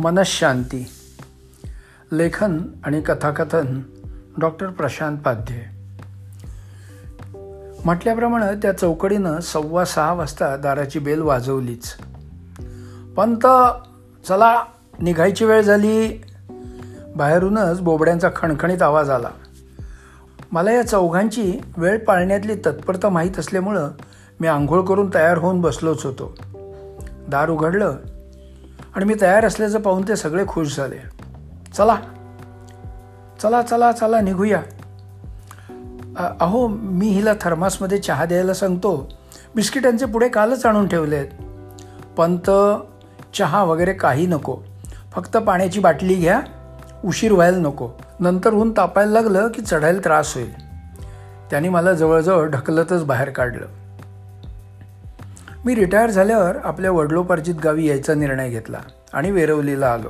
मनशांती. लेखन आणि कथाकथन डॉक्टर प्रशांत पाध्ये. म्हटल्याप्रमाणे त्या चौकडीनं सव्वा सहा वाजता दाराची बेल वाजवलीच. पंत चला निघायची वेळ झाली. बाहेरूनच बोबड्यांचा खणखणीत आवाज आला. मला या चौघांची वेळ पाळण्यातली तत्परता माहीत असल्यामुळं मी आंघोळ करून तयार होऊन बसलोच होतो. दार उघडलं आणि मी तयार असल्याचं पाहून ते सगळे खुश झाले. चला. चला चला चला निघूया. अहो मी हिला थर्मासमध्ये चहा द्यायला सांगतो. बिस्किटांचे पुढे कालच आणून ठेवले आहेत पंत चहा वगैरे काही नको. फक्त पाण्याची बाटली घ्या. उशीर व्हायला नको. नंतर ऊन तापायला लागलं की चढायला त्रास होईल. त्यांनी मला जवळजवळ ढकलतच बाहेर काढलं. मी रिटायर झाल्यावर आपल्या वडलोपार्जित गावी यायचा निर्णय घेतला आणि वेरवलीला आलो.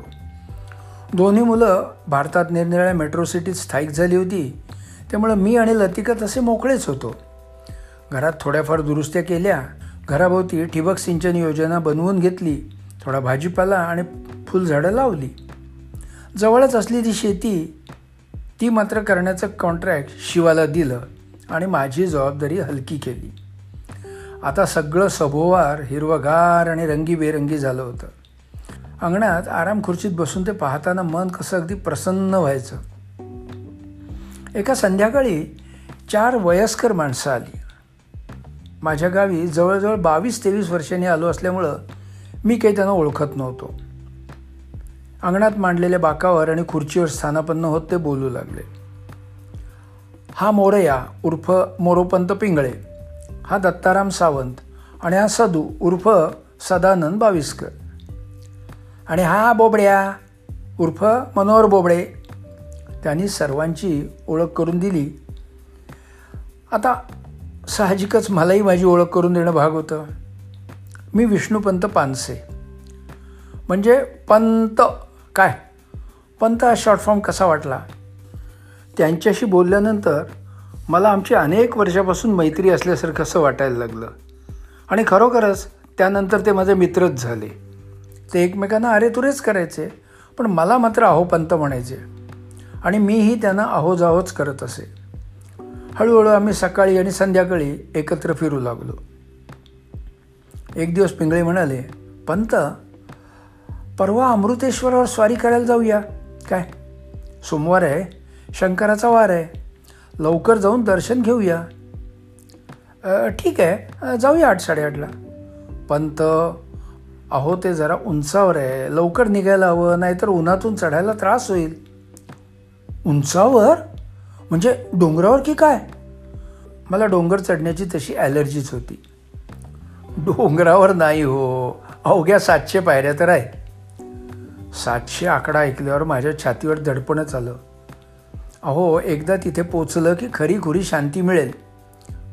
दोन्ही मुलं भारतात निरनिराळ्या मेट्रो सिटीत स्थायिक झाली होती. त्यामुळं मी आणि लतिका तसे मोकळेच होतो. घरात थोड्याफार दुरुस्त्या केल्या. घराभोवती ठिबक सिंचन योजना बनवून घेतली. थोडा भाजीपाला आणि फुलझाडं लावली. जवळच असलेली शेती ती मात्र करण्याचं कॉन्ट्रॅक्ट शिवाला दिलं आणि माझी जबाबदारी हलकी केली. आता सगळं सभोवार हिरवगार आणि रंगीबेरंगी झालं होतं. अंगणात आराम खुर्चीत बसून ते पाहताना मन कसं अगदी प्रसन्न व्हायचं. एका संध्याकाळी चार वयस्कर माणसं आली. माझ्या गावी जवळजवळ बावीस तेवीस वर्षांनी आलो असल्यामुळं मी काही त्यांना ओळखत नव्हतो. अंगणात मांडलेल्या बाकावर आणि खुर्चीवर स्थानापन्न होत ते बोलू लागले. हा मोरया उर्फ मोरोपंत पिंगळे. हा दत्ताराम सावंत आणि हा सदू उर्फ सदानंद बाविस्कर. आणि हा बोबड्या उर्फ मनोहर बोबडे त्यांनी सर्वांची ओळख करून दिली. आता साहजिकच मलाही माझी ओळख करून देणं भाग होतं. मी विष्णुपंत पानसे. म्हणजे पंत काय? पंत हा शॉर्ट फॉर्म कसा वाटला? त्यांच्याशी बोलल्यानंतर मला आमची अनेक वर्षापासून मैत्री असल्यासारखं असं वाटायला लागलं. आणि खरोखरच त्यानंतर ते माझे मित्रच झाले. ते एकमेकांना अरे तुरेच करायचे पण मला मात्र आहोपंत म्हणायचे. आणि मीही त्यांना अहोजाहोच करत असे. हळूहळू आम्ही सकाळी आणि संध्याकाळी एकत्र फिरू लागलो. एक दिवस पिंगळे म्हणाले पंत परवा अमृतेश्वरावर स्वारी करायला जाऊया. काय? सोमवार आहे शंकराचा वार आहे. लवकर जाऊन दर्शन घेऊया. ठीक आहे. जाऊया आठ साडेआठला. पंत अहो ते जरा उंचावर आहे. लवकर निघायला हवं नाहीतर उन्हातून चढायला त्रास होईल. उंचावर? म्हणजे डोंगरावर की काय? मला डोंगर चढण्याची तशी ॲलर्जीच होती. डोंगरावर नाही हो. अवघ्या सातशे पायऱ्या तर आहे. सातशे आकडा ऐकल्यावर माझ्या छातीवर दडपणच आलं. अहो एकदा तिथे पोचलं की खरी खुरी शांती मिळेल.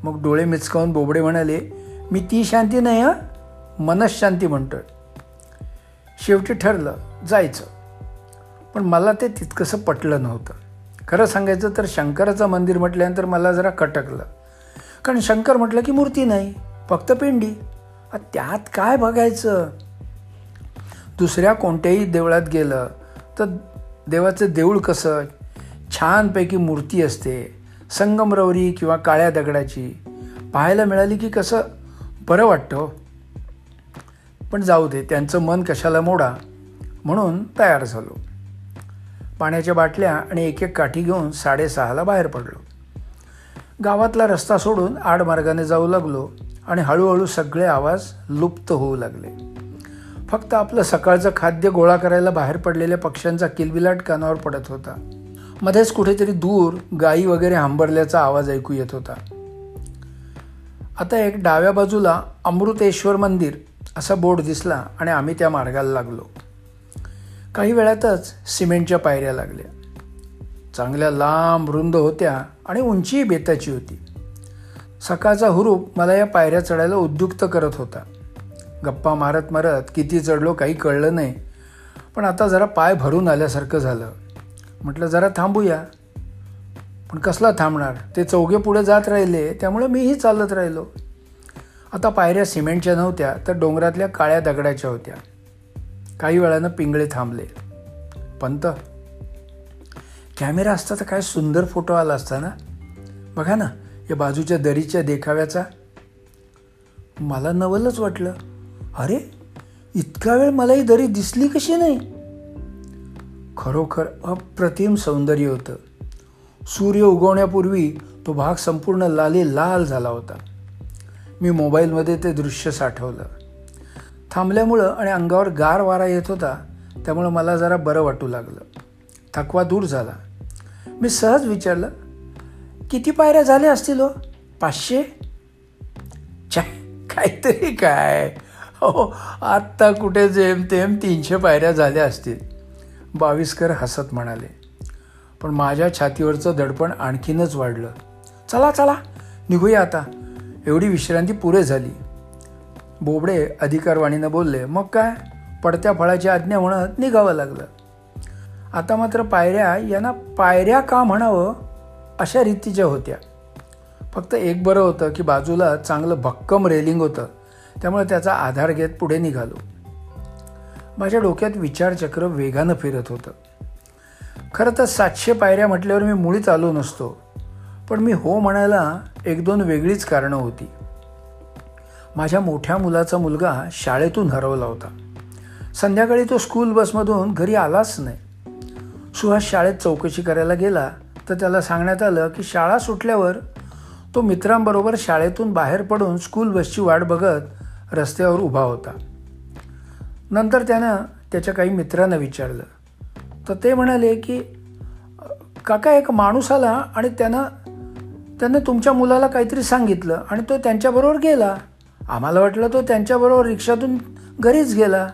मग डोळे मिचकावून बोबडे म्हणाले मी ती शांती नाही हां? मनशांती म्हणतोय. शेवटी ठरलं जायचं. पण मला ते तितकंसं पटलं नव्हतं. खरं सांगायचं तर शंकराचं मंदिर म्हटल्यानंतर मला जरा कटकलं. कारण शंकर म्हटलं की मूर्ती नाही फक्त पिंडी. त्यात काय बघायचं? दुसऱ्या कोणत्याही देवळात गेलं तर देवाचं देऊळ कसं? छानपैकी मूर्ती असते. संगमरवरी किंवा काळ्या दगडाची. पाहायला मिळाली की कसं? बरं वाटतं. पण जाऊ दे त्यांचं मन कशाला मोडा? म्हणून तयार झालो. पाण्याच्या बाटल्या आणि एक एक काठी घेऊन साडेसहाला बाहेर पडलो. गावातला रस्ता सोडून आडमार्गाने जाऊ लागलो आणि हळूहळू सगळे आवाज लुप्त होऊ लागले. फक्त आपलं सकाळचं खाद्य गोळा करायला बाहेर पडलेल्या पक्ष्यांचा किलबिलाट कानावर पडत होता. मध्येच कुठेतरी दूर गाई वगैरे हांबरल्याचा आवाज ऐकू येत होता. आता एक डाव्या बाजूला अमृतेश्वर मंदिर असा बोर्ड दिसला आणि आम्ही त्या मार्गाला लागलो. काही वेळातच सिमेंटच्या पायऱ्या लागल्या. चांगल्या लांब रुंद होत्या आणि उंचीही बेताची होती. सकाळचा हुरूप मला या पायऱ्या चढायला उद्युक्त करत होता. गप्पा मारत मारत किती चढलो काही कळलं नाही. पण आता जरा पाय भरून आल्यासारखं झालं. म्हटलं जरा थांबूया. पण कसला थांबणार? ते चौघे पुढे जात राहिले त्यामुळे मीही चालत राहिलो. आता पायऱ्या सिमेंटच्या नव्हत्या तर डोंगरातल्या काळ्या दगडाच्या होत्या. काही वेळानं पिंगळे थांबले. पंत कॅमेरा असता तर काय सुंदर फोटो आला असता ना? बघा ना या बाजूच्या दरीच्या देखाव्याचा. मला नवलच वाटलं. अरे इतका वेळ मला ही दरी दिसली कशी नाही? खरोखर अप्रतिम सौंदर्य होतं. सूर्य उगवण्यापूर्वी तो भाग संपूर्ण लाली लाल झाला होता. मी मोबाईलमध्ये ते दृश्य साठवलं. थांबल्यामुळं आणि अंगावर गार वारा येत होता त्यामुळं मला जरा बरं वाटू लागलं. थकवा दूर झाला. मी सहज विचारलं किती पायऱ्या झाल्या असतील हो? पाचशे? चाय काहीतरी काय? हो आत्ता कुठे जेम तेम तीनशे पायऱ्या झाल्या असतील. बावीसकर हसत म्हणाले पण माझ्या छातीवरचं दडपण आणखीनच वाढलं. चला चला निघूया आता. एवढी विश्रांती पुरे झाली. बोबडे अधिकारवाणीनं बोलले मग काय? पडत्या फळाची आज्ञा म्हणत निघावं लागलं. आता मात्र पायऱ्या यांना पायऱ्या का म्हणावं? अशा रीतीच्या होत्या. फक्त एक बरं होतं की बाजूला चांगलं भक्कम रेलिंग होतं. त्यामुळे त्याचा आधार घेत पुढे निघालो. माझ्या डोक्यात विचारचक्र वेगानं फिरत होतं. खरं तर सातशे पायऱ्या म्हटल्यावर मी मुळीच आलो नसतो पण मी हो म्हणायला एक दोन वेगळीच कारणं होती. माझ्या मोठ्या मुलाचा मुलगा शाळेतून हरवला होता. संध्याकाळी तो स्कूल बसमधून घरी आलाच नाही. सुहास शाळेत चौकशी करायला गेला तर त्याला सांगण्यात आलं की शाळा सुटल्यावर तो मित्रांबरोबर शाळेतून बाहेर पडून स्कूल बसची वाट बघत रस्त्यावर उभा होता. नंतर त्यानं त्याच्या काही मित्रांना विचारलं. तर ते म्हणाले की काका एक माणूस आला आणि त्यानं त्यानं तुमच्या मुलाला काहीतरी सांगितलं आणि तो त्यांच्याबरोबर गेला. आम्हाला वाटलं तो त्यांच्याबरोबर रिक्षातून घरीच गेला.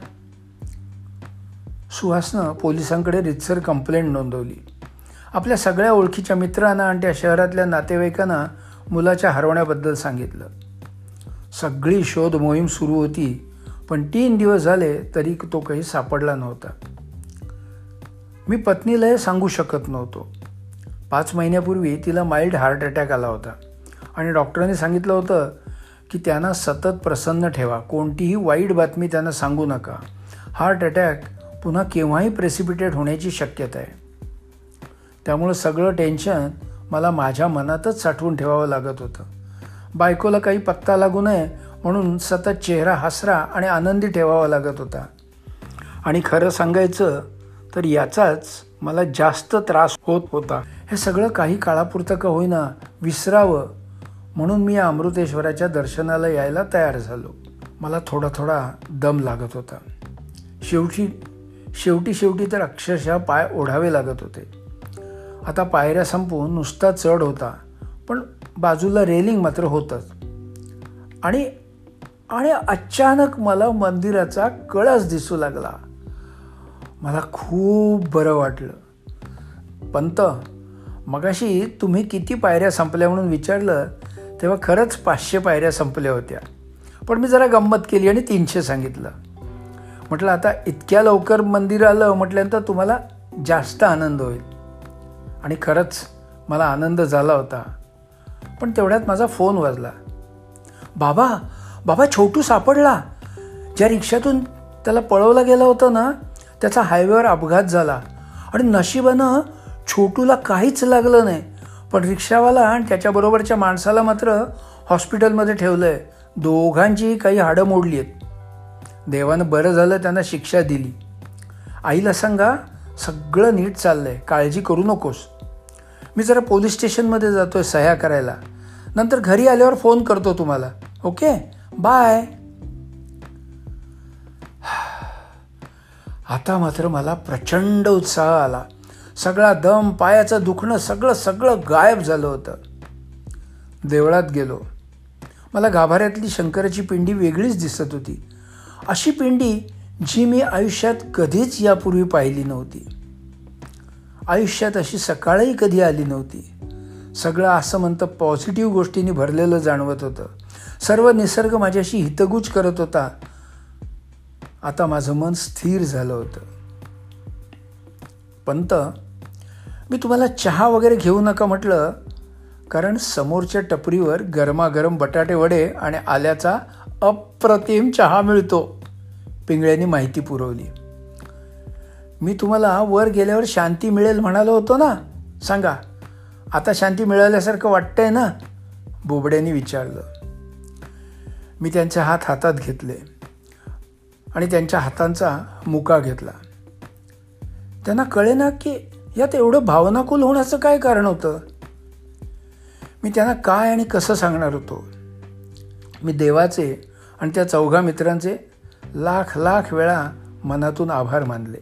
सुहासनं पोलिसांकडे रितसर कंप्लेंट नोंदवली. आपल्या सगळ्या ओळखीच्या मित्रांना आणि त्या शहरातल्या नातेवाईकांना मुलाच्या हरवण्याबद्दल सांगितलं. सगळी शोध मोहीम सुरू होती. पण तीन दिवस झाले तरी तो काही सापडला नव्हता. मी पत्नीला हे सांगू शकत नव्हतो. पाच महिन्यापूर्वी तिला माइल्ड हार्ट अटॅक आला होता आणि डॉक्टरांनी सांगितलं होतं की त्यांना सतत प्रसन्न ठेवा. कोणतीही वाईट बातमी त्यांना सांगू नका. हार्ट अटॅक पुन्हा केव्हाही प्रेसिपिटेट होण्याची शक्यता आहे. त्यामुळं सगळं टेन्शन मला माझ्या मनातच साठवून ठेवावं लागत होतं. बायकोला काही पत्ता लागू नये म्हणून सतत चेहरा हसरा आणि आनंदी ठेवावा लागत होता. आणि खरं सांगायचं तर याचाच मला जास्त त्रास होत होता. हे सगळं काही काळापुरतं का होईना विसरावं म्हणून मी अमृतेश्वराच्या दर्शनाला यायला तयार झालो. मला थोडा थोडा दम लागत होता. शेवटी शेवटी शेवटी तर अक्षरशः पाय ओढावे लागत होते. आता पायऱ्या संपून नुसता चढ होता पण बाजूला रेलिंग मात्र होतंच. आणि आणि अचानक मला मंदिराचा कळस दिसू लागला. मला खूप बरं वाटलं. पंत मगाशी तुम्ही किती पायऱ्या संपल्या म्हणून विचारलं तेव्हा खरंच पाचशे पायऱ्या संपल्या होत्या. पण मी जरा गंमत केली आणि तीनशे सांगितलं. म्हटलं आता इतक्या लवकर मंदिर आलं म्हटल्यानंतर तुम्हाला जास्त आनंद होईल. आणि खरंच मला आनंद झाला होता. पण तेवढ्यात माझा फोन वाजला. बाबा बाबा छोटू सापडला. ज्या रिक्षातून त्याला पळवलं गेलं होतं ना त्याचा हायवेवर अपघात झाला. आणि नशिबानं छोटूला काहीच लागलं नाही. पण रिक्षावाला आणि त्याच्याबरोबरच्या माणसाला मात्र हॉस्पिटलमध्ये ठेवलं आहे दोघांचीही काही हाडं मोडली आहेत. देवानं बरं झालं त्यांना शिक्षा दिली. आईला सांगा सगळं नीट चाललं आहे काळजी करू नकोस. मी जरा पोलीस स्टेशनमध्ये जातो आहे सह्या करायला. नंतर घरी आल्यावर फोन करतो तुम्हाला ओके? बाय. आता मात्र मला प्रचंड उत्साह आला. सगळा दम पायाचं दुखणं सगळं सगळं गायब झालं होतं. देवळात गेलो. मला गाभाऱ्यातली शंकराची पिंडी वेगळीच दिसत होती. अशी पिंडी जी मी आयुष्यात कधीच यापूर्वी पाहिली नव्हती. आयुष्यात अशी सकाळही कधी आली नव्हती. सगळं असं म्हणतं पॉझिटिव्ह गोष्टींनी भरलेलं जाणवत होतं. सर्व निसर्ग माझ्याशी हितगुज करत होता. आता माझं मन स्थिर झालं होतं. पंत मी तुम्हाला चहा वगैरे घेऊ नका म्हटलं कारण समोरच्या टपरीवर गरमागरम बटाटे वडे आणि आल्याचा अप्रतिम चहा मिळतो पिंगळ्यांनी माहिती पुरवली. मी तुम्हाला वर गेल्यावर शांती मिळेल म्हणालो होतो ना? सांगा. आता शांती मिळाल्यासारखं वाटतंय ना? बोबड्यांनी विचारलं. मी त्यांचे हात हातात घेतले आणि त्यांच्या हातांचा मुका घेतला. त्यांना कळेना की यात एवढं भावनाकुल होण्याचं काय कारण होतं? मी त्यांना काय आणि कसं सांगणार होतो? मी देवाचे आणि त्या चौघा मित्रांचे लाख लाख वेळा मनातून आभार मानले.